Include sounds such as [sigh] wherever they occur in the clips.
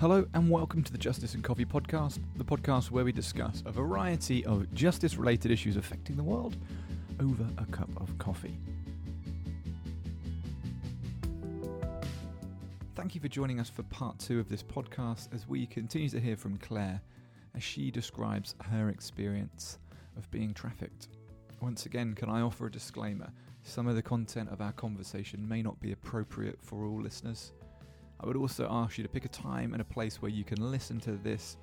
Hello, and welcome to the Justice and Coffee podcast, the podcast where we discuss a variety of justice related issues affecting the world over a cup of coffee. Thank you for joining us for part two of this podcast as we continue to hear from Claire as she describes her experience of being trafficked. Once again, can I offer a disclaimer? Some of the content of our conversation may not be appropriate for all listeners. I would also ask you to pick a time and a place where you can listen to this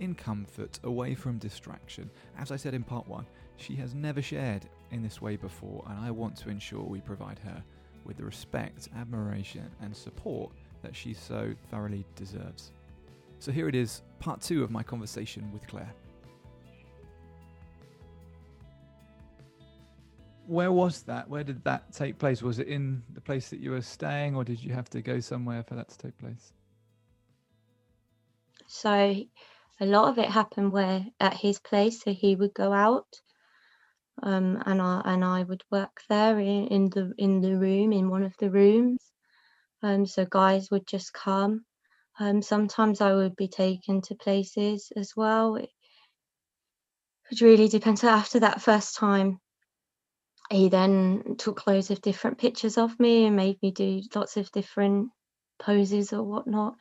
in comfort, away from distraction. As I said in part one, she has never shared in this way before, and I want to ensure we provide her with the respect, admiration, and support that she so thoroughly deserves. So here it is, part two of my conversation with Claire. Where was that? Where did that take place? Was it in the place that you were staying, or did you have to go somewhere for that to take place? So a lot of it happened where at his place, so he would go out, um, and I and I would work there in, in the in the room in one of the rooms. Um, so guys would just come. Um, sometimes I would be taken to places as well. It, it really depends. After that first time, he then took loads of different pictures of me and made me do lots of different poses or whatnot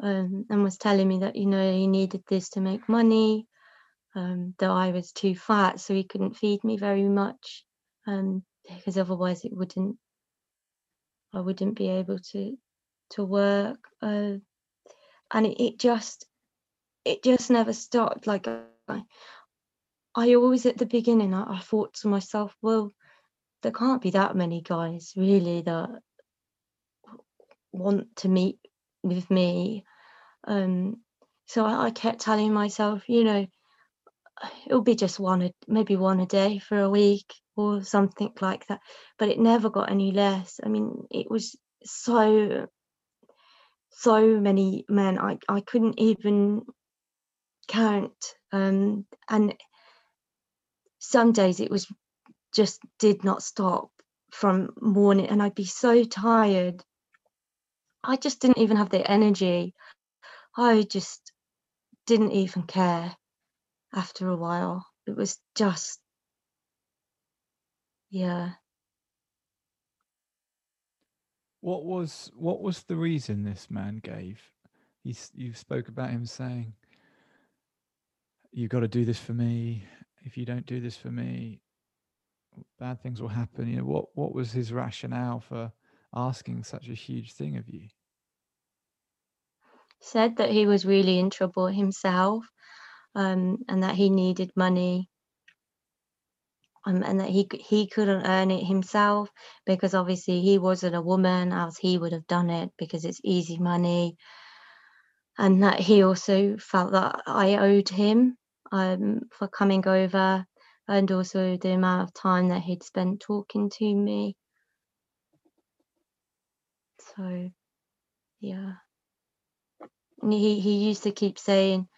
um, and was telling me that you know he needed this to make money um, that i was too fat so he couldn't feed me very much um, because otherwise it wouldn't i wouldn't be able to to work uh, and it, it just it just never stopped like I, I always at the beginning I, I thought to myself, well, there can't be that many guys really that want to meet with me. Um, so I, I kept telling myself, you know, it'll be just one, maybe one a day for a week or something like that. But it never got any less. I mean, it was so, so many men. I, I couldn't even count. Um, and some days it was just did not stop from morning and I'd be so tired. I just didn't even have the energy. I just didn't even care after a while. It was just, yeah. What was what was the reason this man gave? He, you spoke about him saying, "You got to do this for me if you don't do this for me, bad things will happen. You know, what what was his rationale for asking such a huge thing of you? Said that he was really in trouble himself, um, and that he needed money, um, and that he he couldn't earn it himself because obviously he wasn't a woman, else he would have done it because it's easy money, and that he also felt that I owed him um, for coming over and also the amount of time that he'd spent talking to me. So, yeah. And he, he used to keep saying,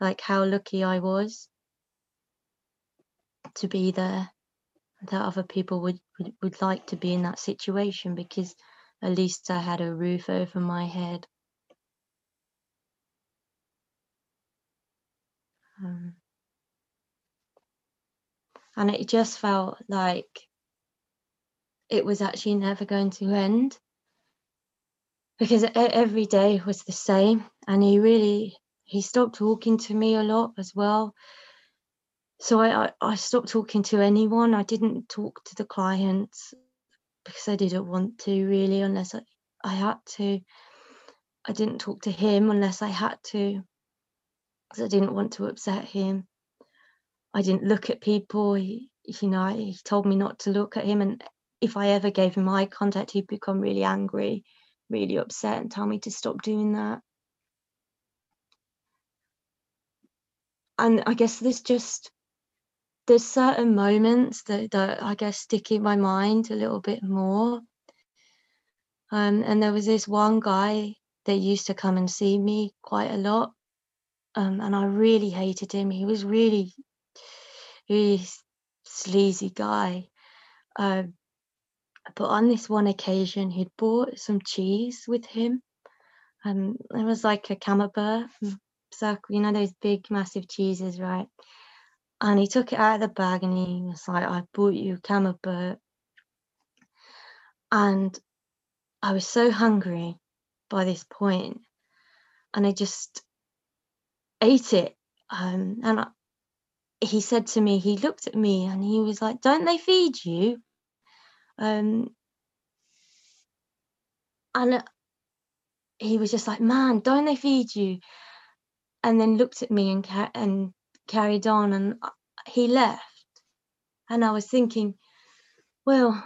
like, how lucky I was to be there, that other people would, would, would like to be in that situation because at least I had a roof over my head. Um, and it just felt like it was actually never going to end because every day was the same. And he really he stopped talking to me a lot as well. So I, I, I stopped talking to anyone. I didn't talk to the clients because i didn't want to really unless i, I had to. I didn't talk to him unless i had to because I didn't want to upset him. I didn't look at people. He, you know, he told me not to look at him, and if I ever gave him eye contact, he'd become really angry, really upset, and tell me to stop doing that. And I guess there's just there's certain moments that, that I guess stick in my mind a little bit more. Um, and there was this one guy that used to come and see me quite a lot um, and I really hated him. He was really, really sleazy guy. Um, but on this one occasion, he'd bought some cheese with him, and it was like a camembert circle, you know, those big massive cheeses, right? And he took it out of the bag and he was like, I bought you camembert. And I was so hungry by this point, and I just ate it. Um, and I, he said to me, he looked at me and he was like, Don't they feed you? Um, and he was just like, Man, don't they feed you? And then looked at me and, ca- and carried on and uh, he left. And I was thinking, well,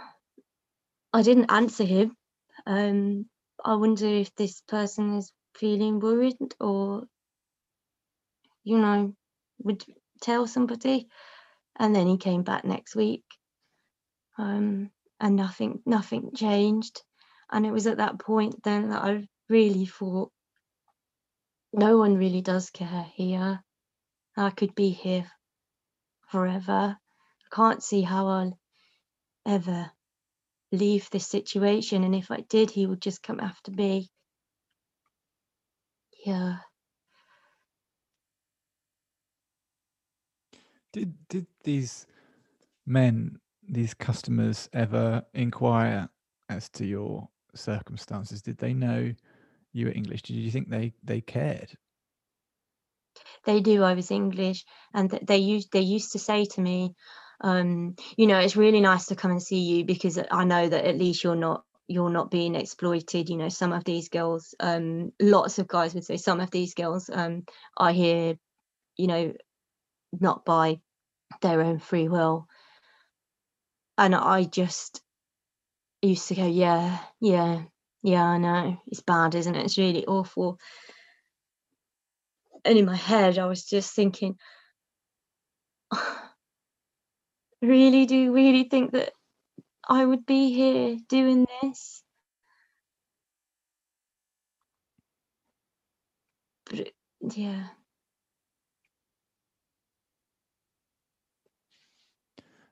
I didn't answer him. Um, I wonder if this person is feeling worried or, you know, would tell somebody. And then he came back next week. Um, and nothing, nothing changed. And it was at that point then that I really thought, no one really does care here. I could be here forever. I can't see how I'll ever leave this situation. And if I did, he would just come after me. Yeah. Did did these men, these customers, ever inquire as to your circumstances? Did they know you were English? Did you think they they cared? They do. I was English, and they used they used to say to me, um, you know, it's really nice to come and see you because I know that at least you're not you're not being exploited. You know, some of these girls, um, lots of guys would say some of these girls um, are here, you know, not by their own free will. And I just used to go, yeah, yeah, yeah, I know. It's bad, isn't it? It's really awful. And in my head, I was just thinking, [sighs] really do you really think that I would be here doing this? But it, yeah.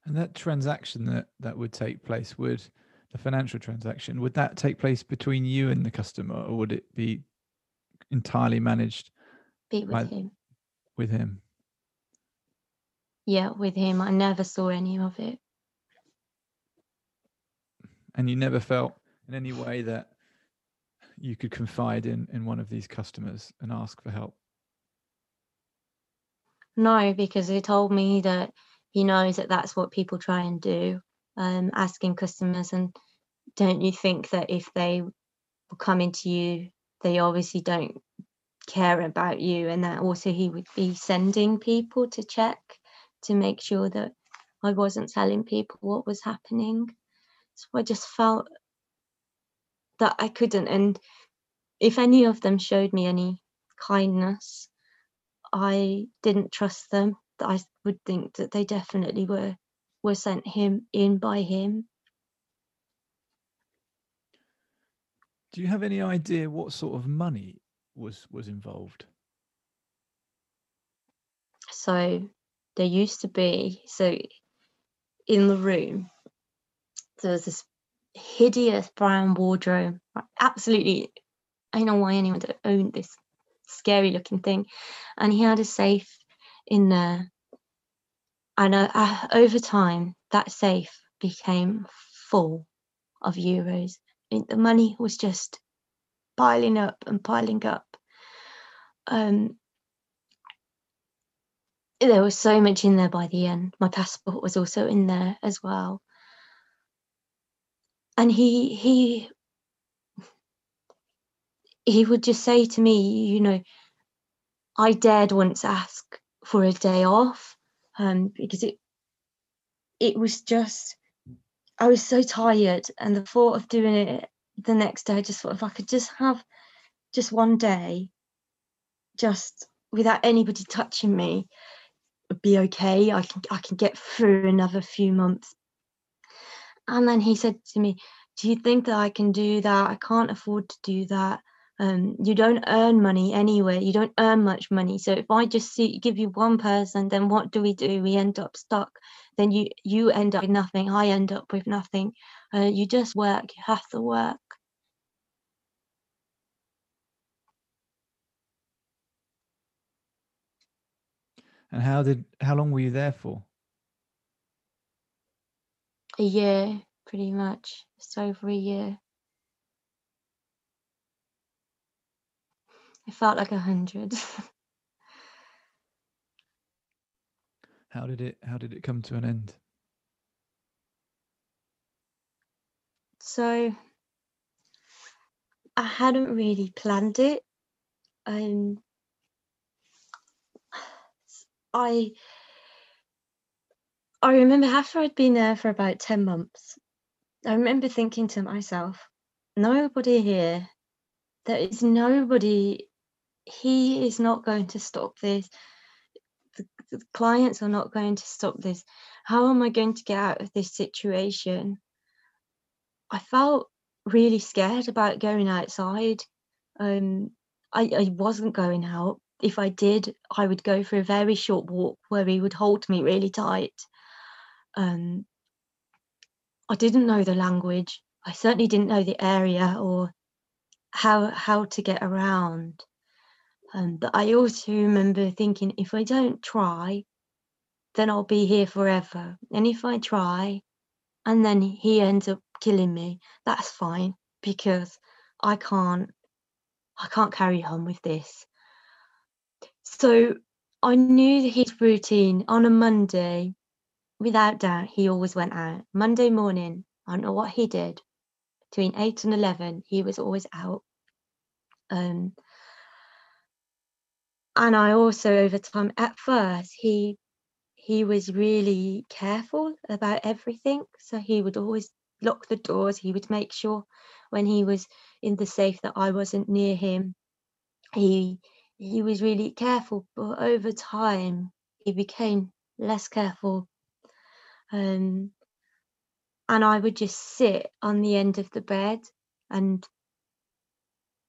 And that transaction that that would take place would the financial transaction would that take place between you and the customer, or would it be entirely managed be with by, him? With him. Yeah, with him. I never saw any of it. And you never felt in any way that you could confide in in one of these customers and ask for help. No, because he told me that he knows that that's what people try and do, um, asking customers. And don't you think that if they were coming to you, they obviously don't care about you, and that also he would be sending people to check to make sure that I wasn't telling people what was happening. So I just felt that I couldn't. And if any of them showed me any kindness, I didn't trust them. I would think that they definitely were were sent him in by him. Do you have any idea what sort of money was was involved? So there used to be so in the room there was this hideous brown wardrobe absolutely i don't know why anyone owned this scary looking thing and he had a safe in there and uh, uh, over time that safe became full of euros the money was just piling up and piling up um, there was so much in there by the end. My passport was also in there as well. And he he he would just say to me, you know, I dared once ask for a day off, um, because it it was just I was so tired, and the thought of doing it the next day, I just thought if I could just have just one day, just without anybody touching me, would be okay. I can I can get through another few months. And then he said to me, Do you think that I can do that? I can't afford to do that um, you don't earn money anywhere. You don't earn much money. So if i just see, give you one person then what do we do? We end up stuck. Then you you end up with nothing. I end up with nothing. Uh, you just work. You have to work. And how did how long were you there for? A year pretty much. So over a year. It felt like a hundred. [laughs] how did it how did it come to an end? So I hadn't really planned it. Um I I remember after I'd been there for about 10 months, I remember thinking to myself, nobody here, there is nobody, he is not going to stop this. The, the clients are not going to stop this. How am I going to get out of this situation? I felt really scared about going outside. Um, I, I wasn't going out. If I did, I would go for a very short walk where he would hold me really tight um, I didn't know the language. I certainly didn't know the area or how how to get around. Um, but I also remember thinking, if I don't try, then I'll be here forever. And if I try, and then he ends up killing me, that's fine because I can't I can't carry on with this. So I knew his routine on a Monday without doubt, he always went out. Monday morning, I don't know what he did. Between eight and eleven, he was always out. Um, and I also, over time, at first, he he was really careful about everything. So he would always lock the doors. He would make sure when he was in the safe that I wasn't near him. He he was really careful, but over time, he became less careful um, and I would just sit on the end of the bed. And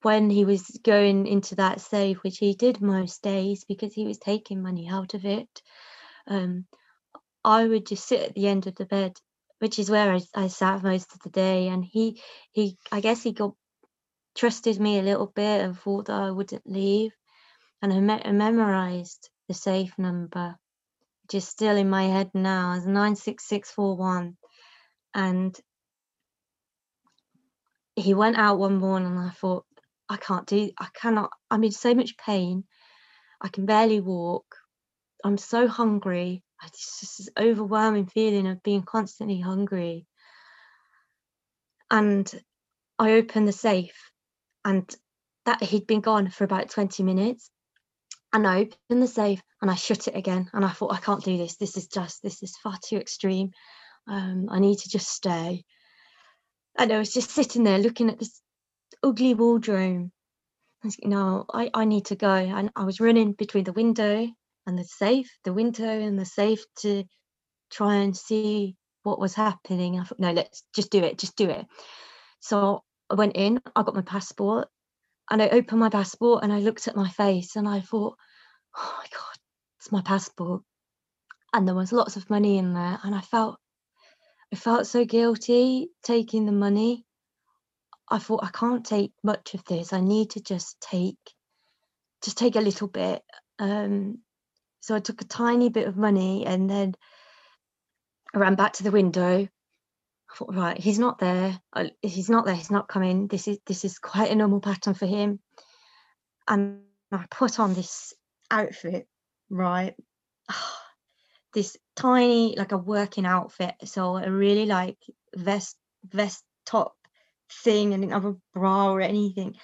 when he was going into that safe, which he did most days because he was taking money out of it, um, I would just sit at the end of the bed, which is where I, I sat most of the day. And he, he, I guess he got trusted me a little bit and thought that I wouldn't leave. And I, me- I memorized the safe number which is still in my head now as 96641 and he went out one morning and I thought I can't do I cannot I'm in so much pain I can barely walk I'm so hungry it's just this overwhelming feeling of being constantly hungry and I opened the safe and that he'd been gone for about 20 minutes and I opened the safe and I shut it again. And I thought, I can't do this. This is just, this is far too extreme. Um, I need to just stay. And I was just sitting there looking at this ugly wardrobe. I was, no, I, I need to go. And I was running between the window and the safe, the window and the safe to try and see what was happening. I thought, no, let's just do it, just do it. So I went in, I got my passport, and I opened my passport and I looked at my face and I thought, oh my God, it's my passport. And there was lots of money in there. And I felt, I felt so guilty taking the money. I thought, I can't take much of this. I need to just take, just take a little bit. Um, so I took a tiny bit of money and then I ran back to the window I thought, right, he's not there. He's not there. He's not coming. This is this is quite a normal pattern for him. And I put on this outfit, right? [sighs] this tiny, like a working outfit. So a really like vest vest top thing. and didn't have a bra or anything.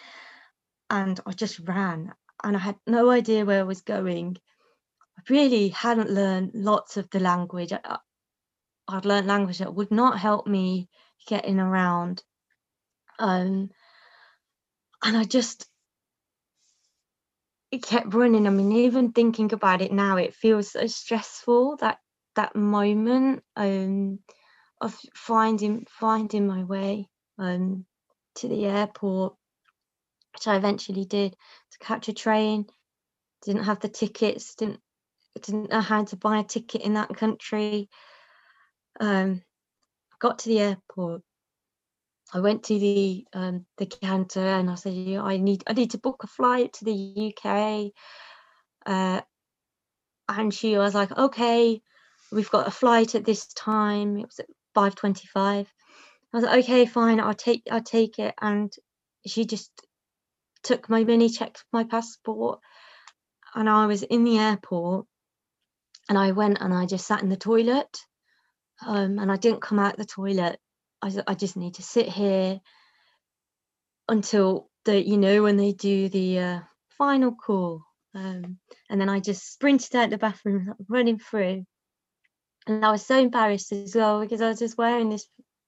And I just ran, and I had no idea where I was going. I really hadn't learned lots of the language. I, I'd learned language that would not help me getting around. Um, and I just it kept running. I mean, even thinking about it now, it feels so stressful that that moment um, of finding finding my way um, to the airport, which I eventually did to catch a train. Didn't have the tickets. Didn't didn't know how to buy a ticket in that country um, got to the airport. I went to the um, the counter and I said, yeah, I need I need to book a flight to the UK. Uh, and she was like, "Okay, we've got a flight at this time." It was at five twenty-five. I was like, "Okay, fine, I'll take I'll take it." And she just took my money, checked my passport, and I was in the airport. And I went and I just sat in the toilet, um, and I didn't come out the toilet. I I just need to sit here until the you know when they do the uh, final call um, and then I just sprinted out the bathroom, running through. And I was so embarrassed as well because I was just wearing this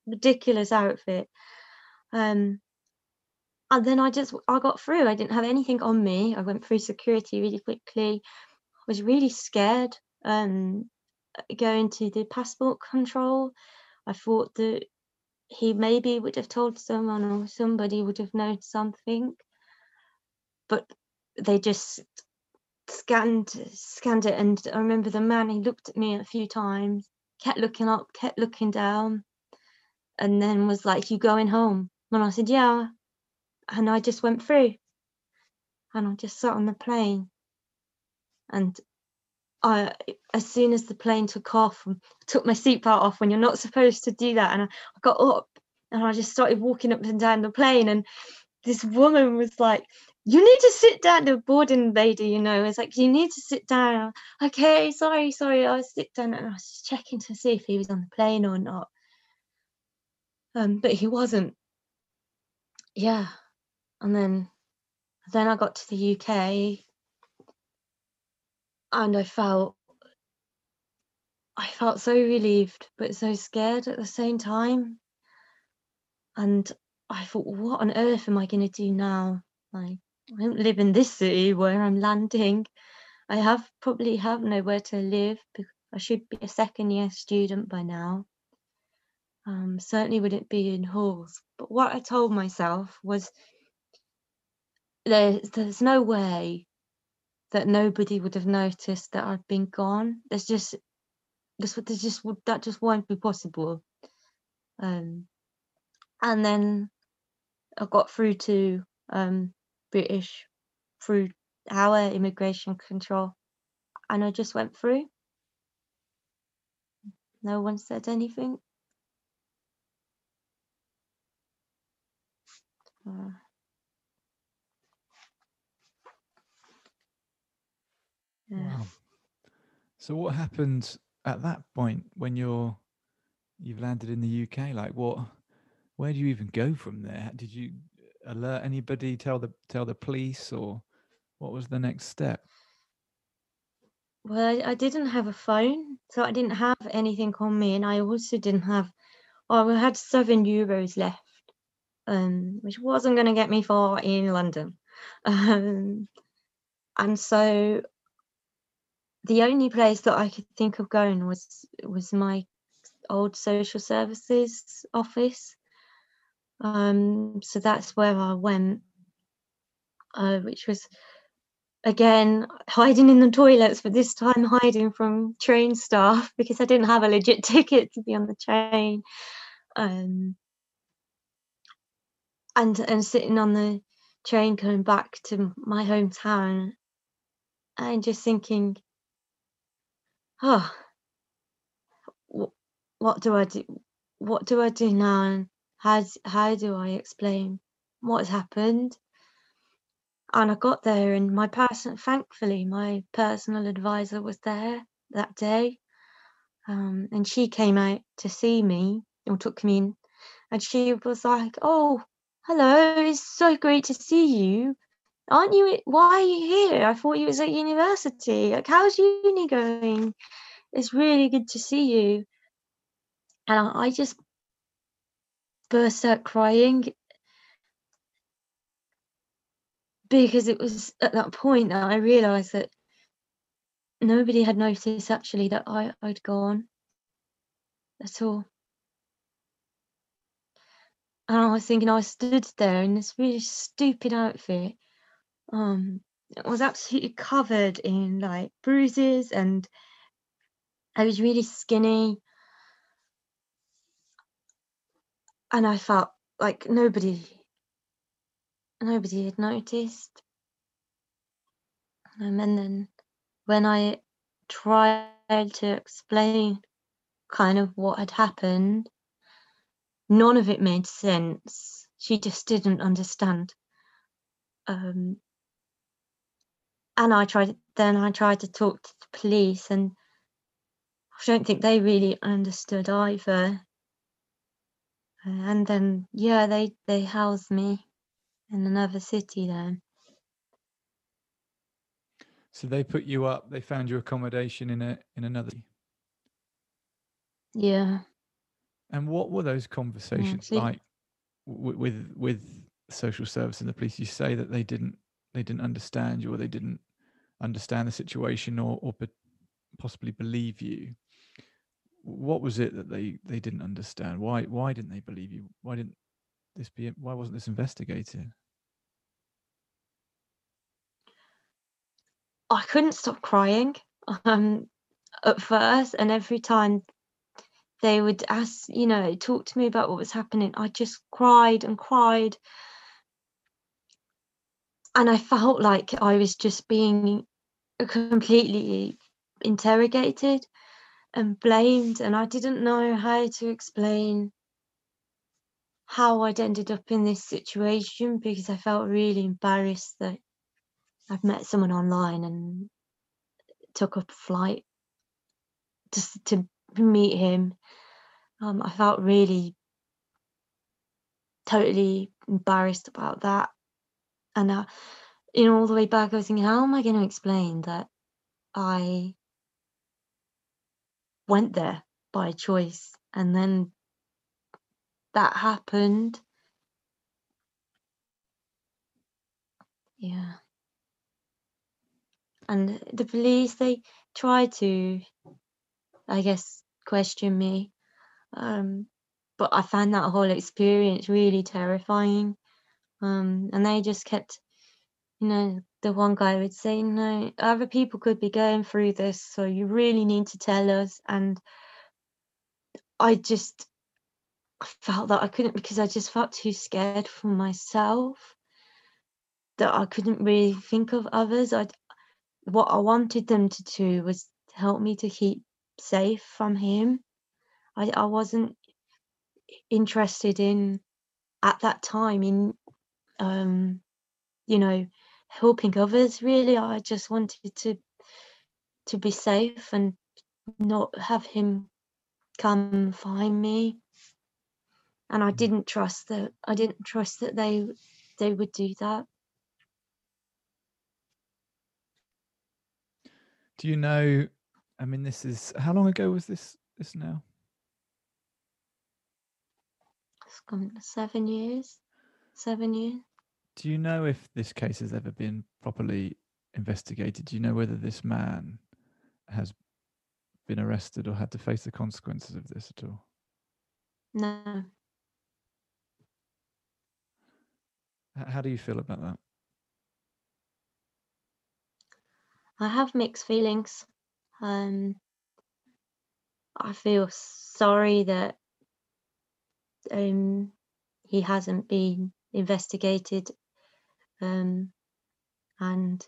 ridiculous outfit. Um, and then I just I got through. I didn't have anything on me. I went through security really quickly. I was really scared um, going to the passport control. I thought that he maybe would have told someone or somebody would have known something. But they just scanned scanned it and I remember the man he looked at me a few times kept looking up kept looking down and then was like you going home? And I said yeah. And I just went through. And I just sat on the plane. And I as soon as the plane took off um, took my seatbelt off when you're not supposed to do that and I, I got up and I just started walking up and down the plane and this woman was like you need to sit down the boarding lady you know it's like you need to sit down. Okay sorry sorry i'll sit down and i was checking to see if he was on the plane or not um but he wasn't yeah and then then i got to the uk and i felt i felt so relieved but so scared at the same time and i thought what on earth am i going to do now like I don't live in this city where I'm landing. I have probably have nowhere to live. I should be a second year student by now. Um, certainly wouldn't be in halls. But what I told myself was there's there's no way that nobody would have noticed that I'd been gone. There's just this there's just that just won't be possible. Um, and then I got through to um, British through our immigration control. And I just went through. No one said anything. Uh, yeah. Wow. So what happened at that point when you're you've landed in the UK? Like what where do you even go from there? Did you alert anybody? Tell the tell the police, or what was the next step? Well, I, I didn't have a phone, so I didn't have anything on me, and I also didn't have. Oh, I had seven euros left, um, which wasn't going to get me far in London, um, and so the only place that I could think of going was was my old social services office um, so that's where I went, uh, which was again hiding in the toilets, but this time hiding from train staff [laughs] because I didn't have a legit [laughs] ticket to be on the train. Um, and and sitting on the train coming back to my hometown and just thinking, oh, what do I do? What do I do now? And how, how do I explain what's happened? And I got there, and my person, thankfully, my personal advisor was there that day. Um, and she came out to see me or took me in. And she was like, Oh, hello, it's so great to see you. Aren't you? Why are you here? I thought you was at university. Like, how's uni going? It's really good to see you. And I, just burst out crying because it was at that point that I realised that nobody had noticed actually that I, I'd gone at all. And I was thinking I stood there in this really stupid outfit. Um it was absolutely covered in like bruises and I was really skinny and I felt like nobody nobody had noticed. Um, and then when I tried to explain kind of what had happened, none of it made sense. She just didn't understand. Um, and I tried. Then I tried to talk to the police, and I don't think they really understood either. And then, yeah, they they housed me in another city then. So they put you up. They found you accommodation in a in another. Yeah. And what were those conversations see- like with, with with social service and the police? You say that they didn't they didn't understand you, or they didn't understand the situation, or or possibly believe you. What was it that they they didn't understand? Why why didn't they believe you? Why didn't this be? Why wasn't this investigated? I couldn't stop crying [laughs] um, at first, and every time they would ask, you know, talk to me about what was happening, I just cried and cried. And I felt like I was just being completely interrogated and blamed, and I didn't know how to explain how I'd ended up in this situation because I felt really embarrassed that I've met someone online and took up a flight just to meet him. Um, I felt really totally embarrassed about that. And, uh, you know, all the way back, I was thinking, how am I going to explain that I went there by choice and then that happened? Yeah and the police they tried to i guess question me. Um, but i found that whole experience really terrifying. Um, and they just kept you know the one guy would say no other people could be going through this so you really need to tell us. And i just felt that i couldn't because i just felt too scared for myself that i couldn't really think of others. I what I wanted them to do was help me to keep safe from him. I, I wasn't interested in at that time in um you know helping others really i just wanted to to be safe and not have him come find me and i didn't trust that i didn't trust that they they would do that Do you know? I mean, this is how long ago was this? This now? It's gone seven years. Seven years. Do you know if this case has ever been properly investigated? Do you know whether this man has been arrested or had to face the consequences of this at all? No. How do you feel about that? I have mixed feelings. Um, I feel sorry that um, he hasn't been investigated, um, and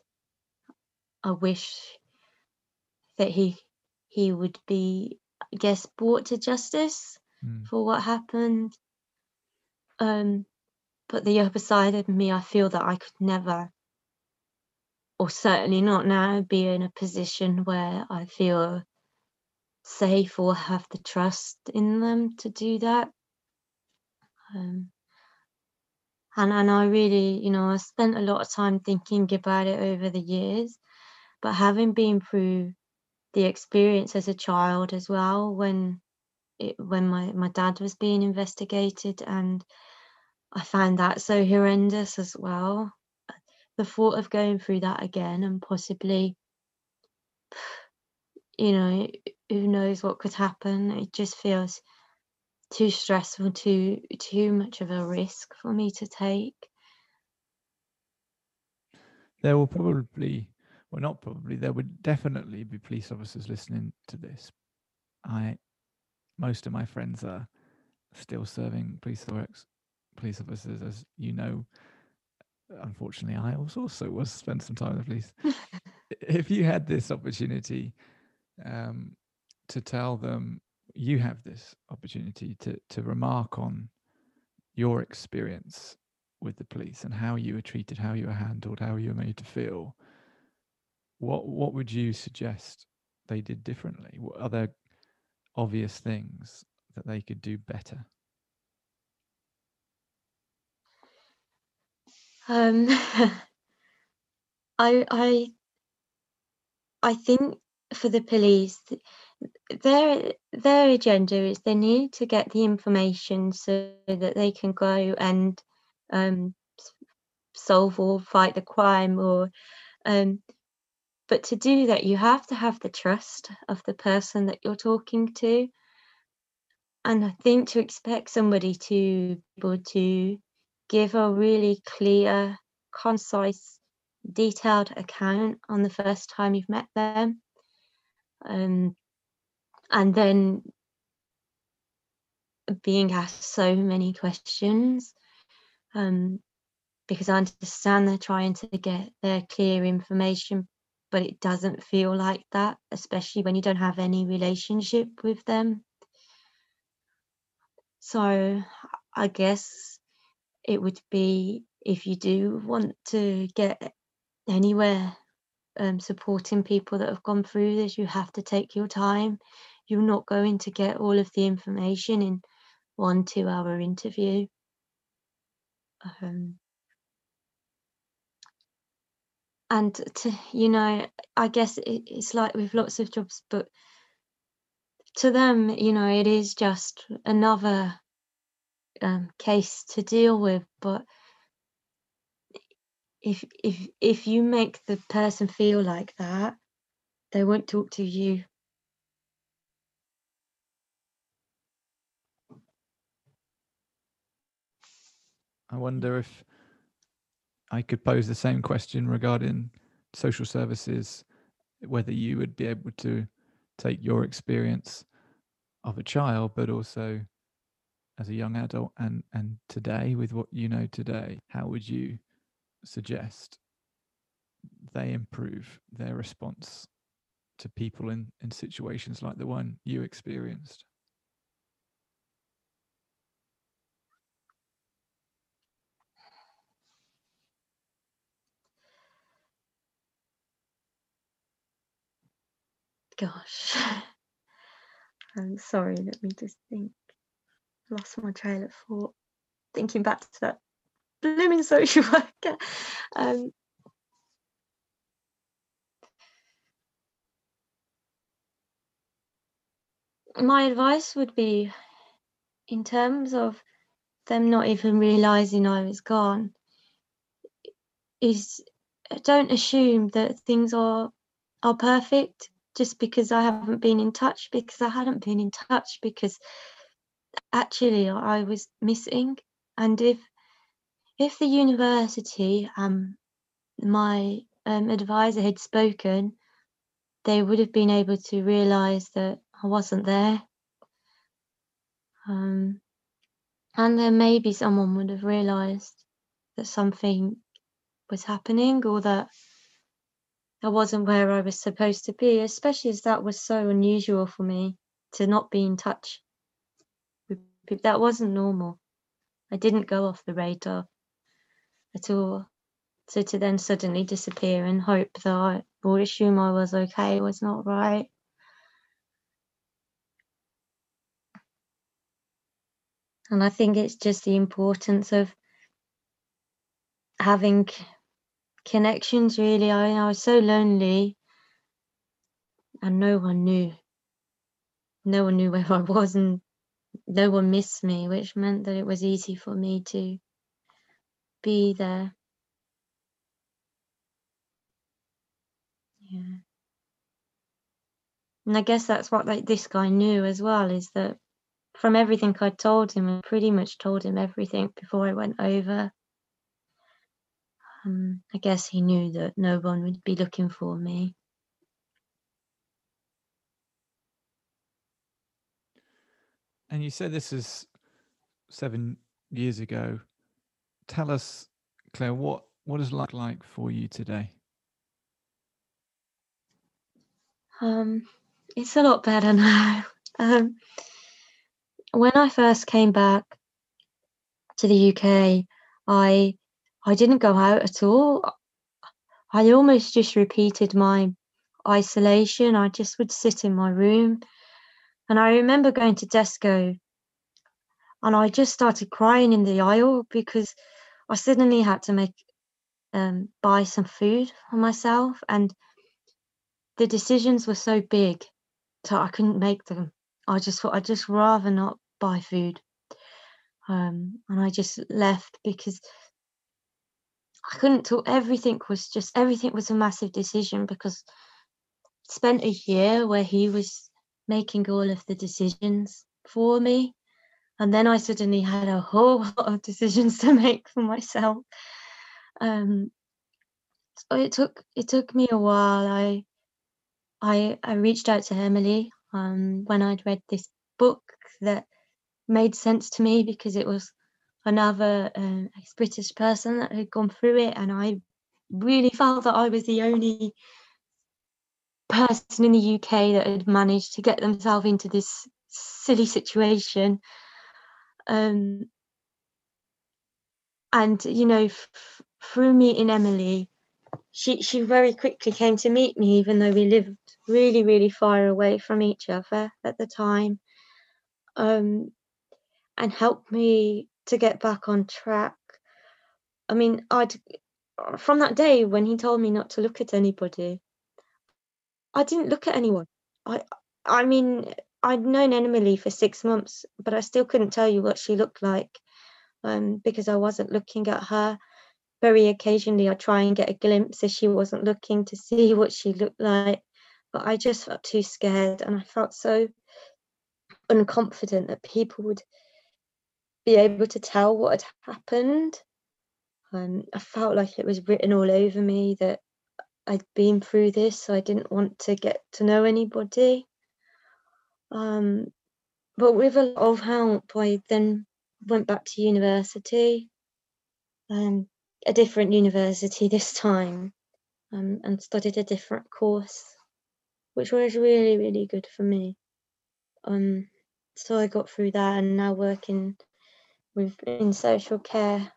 I wish that he he would be, I guess, brought to justice Mm. for what happened. Um, but the other side of me, I feel that I could never or certainly not now, be in a position where I feel safe or have the trust in them to do that. Um, and and I really, you know, I spent a lot of time thinking about it over the years, but having been through the experience as a child as well, when it, when my my dad was being investigated, and I found that so horrendous as well the thought of going through that again and possibly [sighs] you know who knows what could happen. It just feels too stressful too too much of a risk for me to take. There will probably well not probably there would definitely be police officers listening to this. I most of my friends are still serving police police officers as you know unfortunately, I also was spent some time in the police. [laughs] if you had this opportunity um, to tell them you have this opportunity to to remark on your experience with the police and how you were treated, how you were handled, how you were made to feel, what what would you suggest they did differently? What are there obvious things that they could do better? Um, [laughs] I I I think for the police, their their agenda is they need to get the information so that they can go and um, solve or fight the crime or um, but to do that you have to have the trust of the person that you're talking to. And i think to expect somebody to be able to give a really clear concise detailed account on the first time you've met them um, and then being asked so many questions um, because I understand they're trying to get their clear information, but it doesn't feel like that, especially when you don't have any relationship with them. So I guess it would be if you do want to get anywhere um, supporting people that have gone through this, you have to take your time. You're not going to get all of the information in one two hour interview. Um, and to you know, I guess it, it's like with lots of jobs, but to them, you know, it is just another um, case to deal with. But if if if you make the person feel like that, they won't talk to you. I wonder if I could pose the same question regarding social services, whether you would be able to take your experience of a child, but also as a young adult and and today with what you know today, how would you suggest they improve their response to people in, in situations like the one you experienced? Gosh. [laughs] I'm sorry, let me just think. Lost my trail of thought. Thinking back to that blooming social [laughs] worker. Um, my advice would be in terms of them not even realizing I was gone is don't assume that things are are perfect just because I haven't been in touch because I hadn't been in touch because actually I was missing and if if the university um my um, advisor had spoken they would have been able to realize that I wasn't there. Um and then maybe someone would have realized that something was happening or that I wasn't where I was supposed to be, especially as that was so unusual for me to not be in touch That wasn't normal. I didn't go off the radar at all. So to then suddenly disappear and hope that I would assume I was okay was not right. And I think it's just the importance of having connections really. I, I was so lonely and no one knew. No one knew where I was and no one missed me, which meant that it was easy for me to be there. Yeah. And I guess that's what like this guy knew as well, is that from everything I told him, I pretty much told him everything before I went over. Um, I guess he knew that no one would be looking for me. And you said this is seven years ago. Tell us, Claire, what what is life like for you today? Um, it's a lot better [laughs] now. Um, when I first came back to the UK, I I didn't go out at all. I almost just repeated my isolation. I just would sit in my room. And I remember going to Tesco and I just started crying in the aisle because I suddenly had to make um, buy some food for myself and the decisions were so big so I couldn't make them. I just thought I'd just rather not buy food. Um, and I just left because I couldn't talk. Everything was just everything was a massive decision because spent a year where he was making all of the decisions for me, and then I suddenly had a whole [laughs] lot of decisions to make for myself. Um, so it took it took me a while. I I I reached out to Emily um, when I'd read this book that made sense to me because it was another uh, British person that had gone through it, and I really felt that I was the only person in the UK that had managed to get themselves into this silly situation. Um, and you know, f- through meeting Emily, she she very quickly came to meet me, even though we lived really really far away from each other at the time. Um, and helped me to get back on track. I mean, I'd from that day when he told me not to look at anybody, I didn't look at anyone. I I mean, I'd known Emily for six months, but I still couldn't tell you what she looked like um, because I wasn't looking at her. Very occasionally, I'd try and get a glimpse if she wasn't looking to see [laughs] what she looked like, but I just felt too scared and I felt so unconfident that people would be able to tell what had happened. Um, I felt like it was written all over me that I'd been through this, so I didn't want to get to know anybody. Um, but with a lot of help, I then went back to university, um, a different university [laughs] this time, um, and studied a different course, which was really, really good for me. Um, so I got through that and now working with in social care,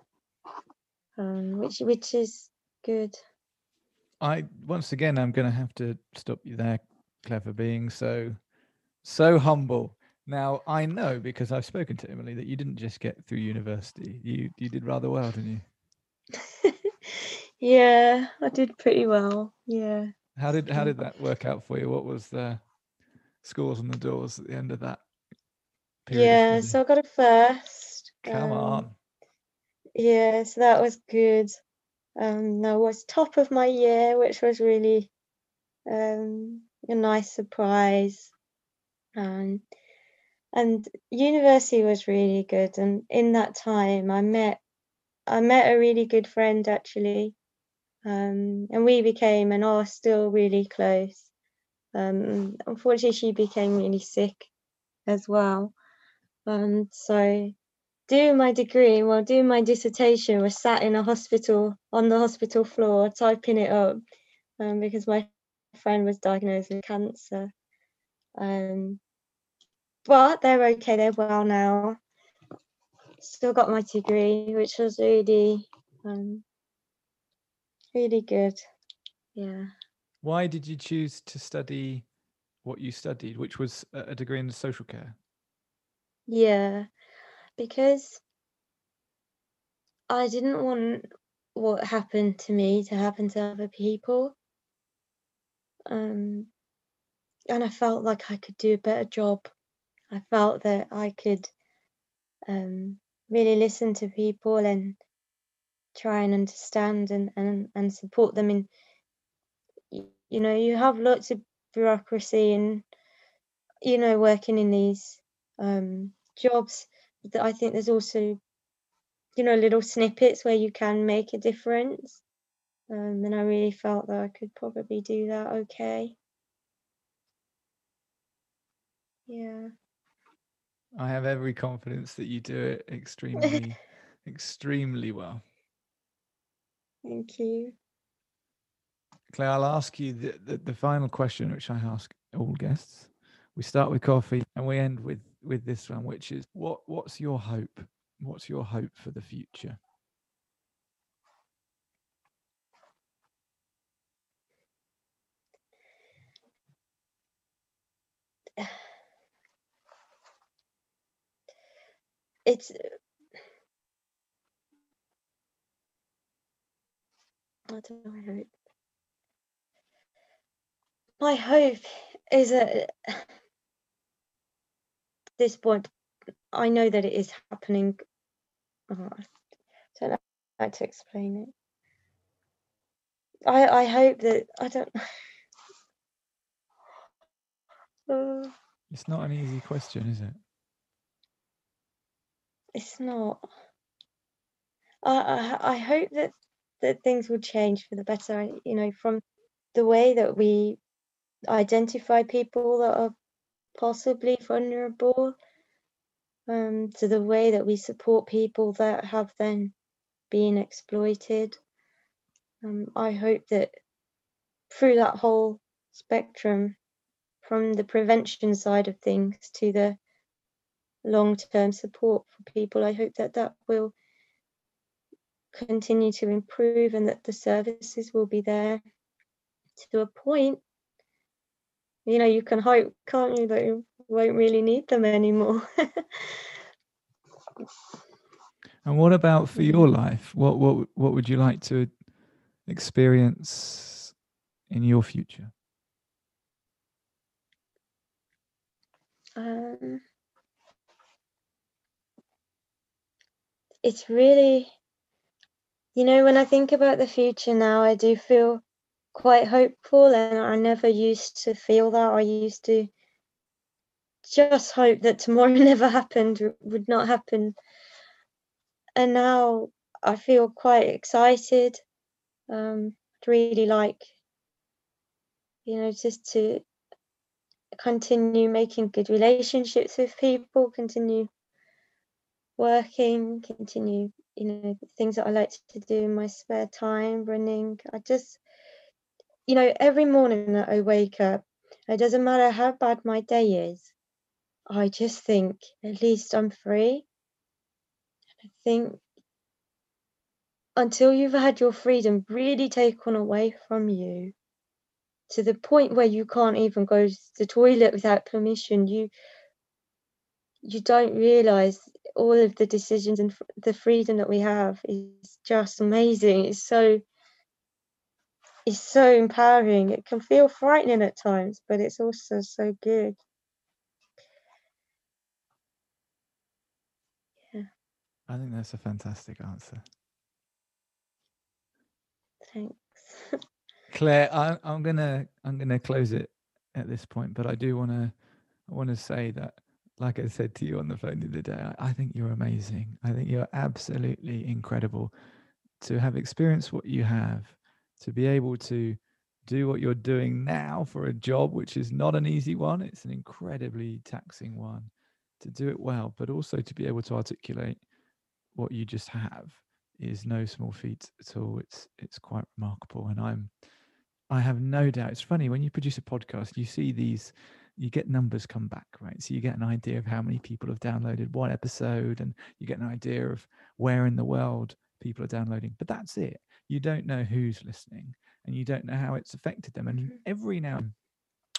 um, which which is good. I once again I'm going to have to stop you there, clever being so so humble. Now I know because I've spoken to Emily that you didn't just get through university. You you did rather well, didn't you? [laughs] yeah, I did pretty well. Yeah. How did how did that work out for you? What was the scores on the doors at the end of that? Period yeah, so I got a first Come um, on. Yeah, so that was good. Um, was top of my year, which was really um, a nice surprise. Um, and university was really good. And in that time, I met I met a really good friend actually, um, and we became and are still really close. Um, unfortunately, she became really sick as well. and so doing my degree, well, doing my dissertation, was sat in a hospital on the hospital floor typing it up um, because my friend was diagnosed with cancer. Um, but they're okay, they're well now. Still got my degree, which was really, um, really good. Yeah. Why did you choose to study what you studied, which was a degree in social care? Yeah because I didn't want what happened to me to happen to other people. Um, and I felt like I could do a better job. I felt that I could um, really listen to people and try and understand and, and, and support them in you know you have lots of bureaucracy and you know working in these um, jobs I think there's also, you know, little snippets where you can make a difference. Um, and I really felt that I could probably do that okay. Yeah. I have every confidence that you do it extremely, [laughs] extremely well. Thank you. Claire, I'll ask you the, the, the, final question, which I ask all guests. We start with coffee and we end with with this one, which is what what's your hope? What's your hope for the future? [sighs] it's don't know. I hope. My hope is that at this point, I know that it is happening. Oh, I don't know how to explain it. I I hope that I don't. uh, [sighs] [sighs] It's not an easy question, is it? it's not. I, I I hope that that things will change for the better. You know, from the way that we identify people that are possibly vulnerable, um, to the way that we support people that have then been exploited. Um, I hope that through that whole spectrum, from the prevention side of things to the long-term support for people, I hope that that will continue to improve and that the services will be there to a point you know you can hope can't you that you won't really need them anymore [laughs] And what about for your life? What what what would you like to experience in your future? um, it's really you know when i think about the future now i do feel quite hopeful and i never used to feel that. I used to just hope that tomorrow [laughs] never happened would not happen. And now i feel quite excited um really like you know just to continue making good relationships with people continue working continue you know things that i like to do in my spare time running. I just you know every morning that i wake up it doesn't matter how bad my day is i just think at least i'm free. I think until you've had your freedom really taken away from you to the point where you can't even go to the toilet without permission you you don't realize all of the decisions and the freedom that we have is just amazing. It's so it's so empowering it can feel frightening at times but it's also so good Yeah. I think that's a fantastic answer. thanks [laughs] Claire, I, I'm gonna I'm gonna close it at this point, but I do want to I want to say that, like I said to you on the phone the other day, I, I think you're amazing. I think you're absolutely incredible to have experienced what you have, to be able to do what you're doing now for a job, which is not an easy one. It's an incredibly taxing one. To do it well, but also to be able to articulate what you just have is no small feat at all. It's it's quite remarkable, and I'm I have no doubt. It's funny when you produce a podcast, you see these, you get numbers come back, right? So you get an idea of how many people have downloaded one episode, and you get an idea of where in the world people are downloading. But that's it. You don't know who's listening, and you don't know how it's affected them. And every now and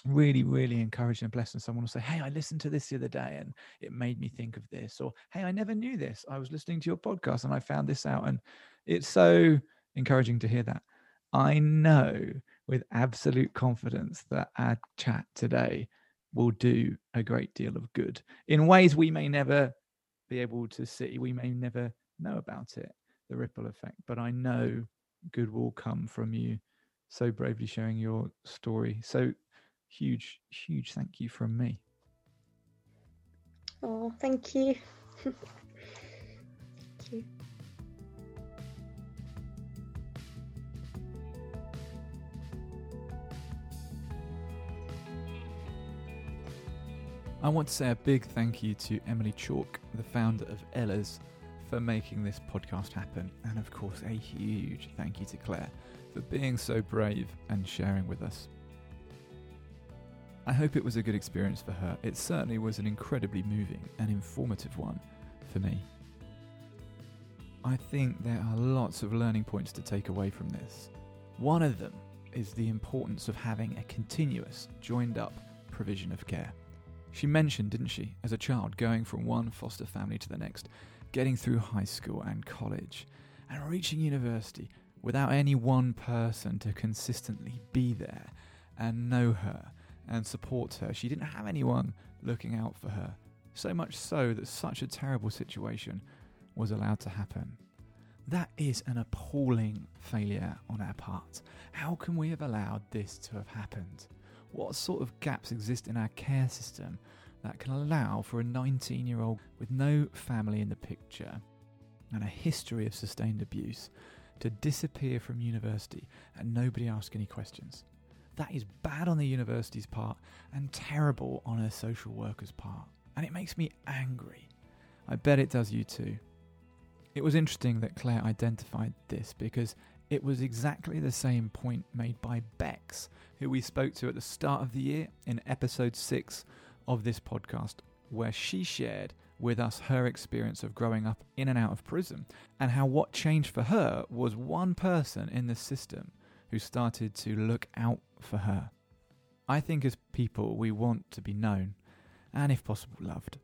really, really encouraging and blessing someone will say, Hey, I listened to this the other day and it made me think of this. Or, Hey, I never knew this. I was listening to your podcast and I found this out. And it's so encouraging to hear that. I know with absolute confidence that our chat today will do a great deal of good in ways we may never be able to see. We may never know about it, the ripple effect. But I know good will come from you so bravely sharing your story. So huge, huge thank you from me. oh thank you thank you I want to say a big thank you to Emily Chalke, the founder of Ellas, for making this podcast happen. And of course, a huge thank you to Claire for being so brave and sharing with us. I hope it was a good experience for her. It certainly was an incredibly moving and informative one for me. I think there are lots of learning points to take away from this. One of them is the importance of having a continuous, joined up provision of care. She mentioned, didn't she, as a child, going from one foster family to the next, getting through high school and college, and reaching university without any one person to consistently be there and know her and support her. She didn't have anyone looking out for her. So much so that such a terrible situation was allowed to happen. That is an appalling failure on our part. How can we have allowed this to have happened? What sort of gaps exist in our care system that can allow for a 19 year old with no family in the picture and a history of sustained abuse to disappear from university and nobody ask any questions? That is bad on the university's part and terrible on a social worker's part. And it makes me angry. I bet it does you too. It was interesting that Claire identified this because it was exactly the same point made by Bex, who we spoke to at the start of the year in episode 6 of this podcast, where she shared with us her experience of growing up in and out of prison and how what changed for her was one person in the system who started to look out for her. I think as people, we want to be known and, if possible, loved.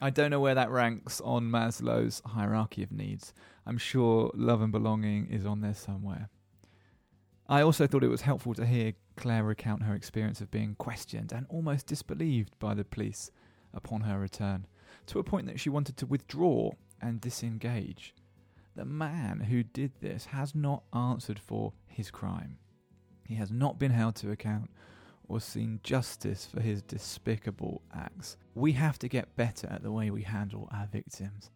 I don't know where that ranks on Maslow's hierarchy of needs. I'm sure love and belonging is on there somewhere. I also thought it was helpful to hear Claire recount her experience of being questioned and almost disbelieved by the police upon her return, to a point that she wanted to withdraw and disengage. The man who did this has not answered for his crime. He has not been held to account or seen justice for his despicable acts. We have to get better at the way we handle our victims.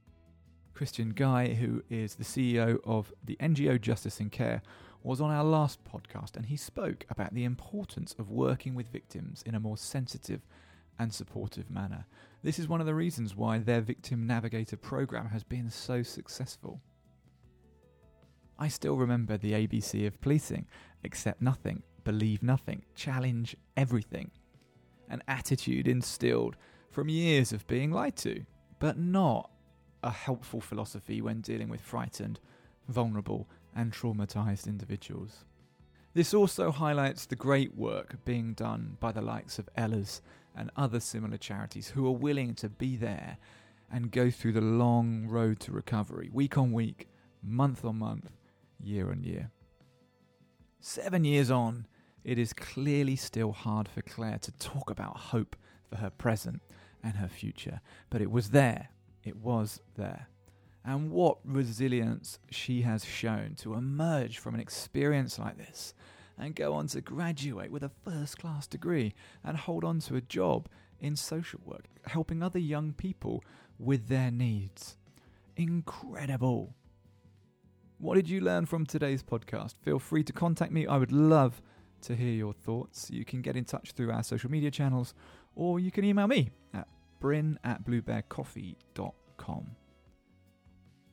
Christian Guy, who is the CEO of the NGO Justice and Care, was on our last podcast and he spoke about the importance of working with victims in a more sensitive and supportive manner. This is one of the reasons why their Victim Navigator program has been so successful. I still remember the ABC of policing accept nothing, believe nothing, challenge everything. An attitude instilled from years of being lied to, but not a helpful philosophy when dealing with frightened, vulnerable, and traumatized individuals. This also highlights the great work being done by the likes of Ellas and other similar charities who are willing to be there and go through the long road to recovery, week on week, month on month, year on year. Seven years on, it is clearly still hard for Claire to talk about hope for her present and her future, but it was there. It was there. And what resilience she has shown to emerge from an experience like this and go on to graduate with a first class degree and hold on to a job in social work, helping other young people with their needs. Incredible. What did you learn from today's podcast? Feel free to contact me. I would love to hear your thoughts. You can get in touch through our social media channels or you can email me at bryn at bluebearcoffee.com.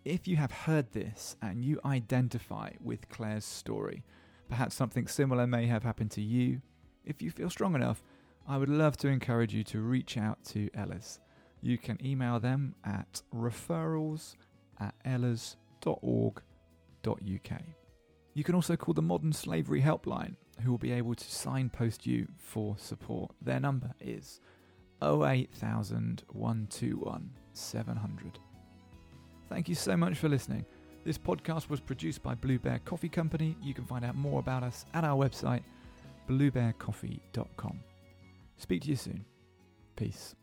If you have heard this and you identify with Claire's story, perhaps something similar may have happened to you, if you feel strong enough, I would love to encourage you to reach out to Ellas. You can email them at referrals at ellas.org uk. You can also call the Modern Slavery Helpline, who will be able to signpost you for support. Their number is 08000 121 700. Thank you so much for listening. This podcast was produced by Blue Bear Coffee Company. You can find out more about us at our website, bluebearcoffee.com. Speak to you soon. Peace.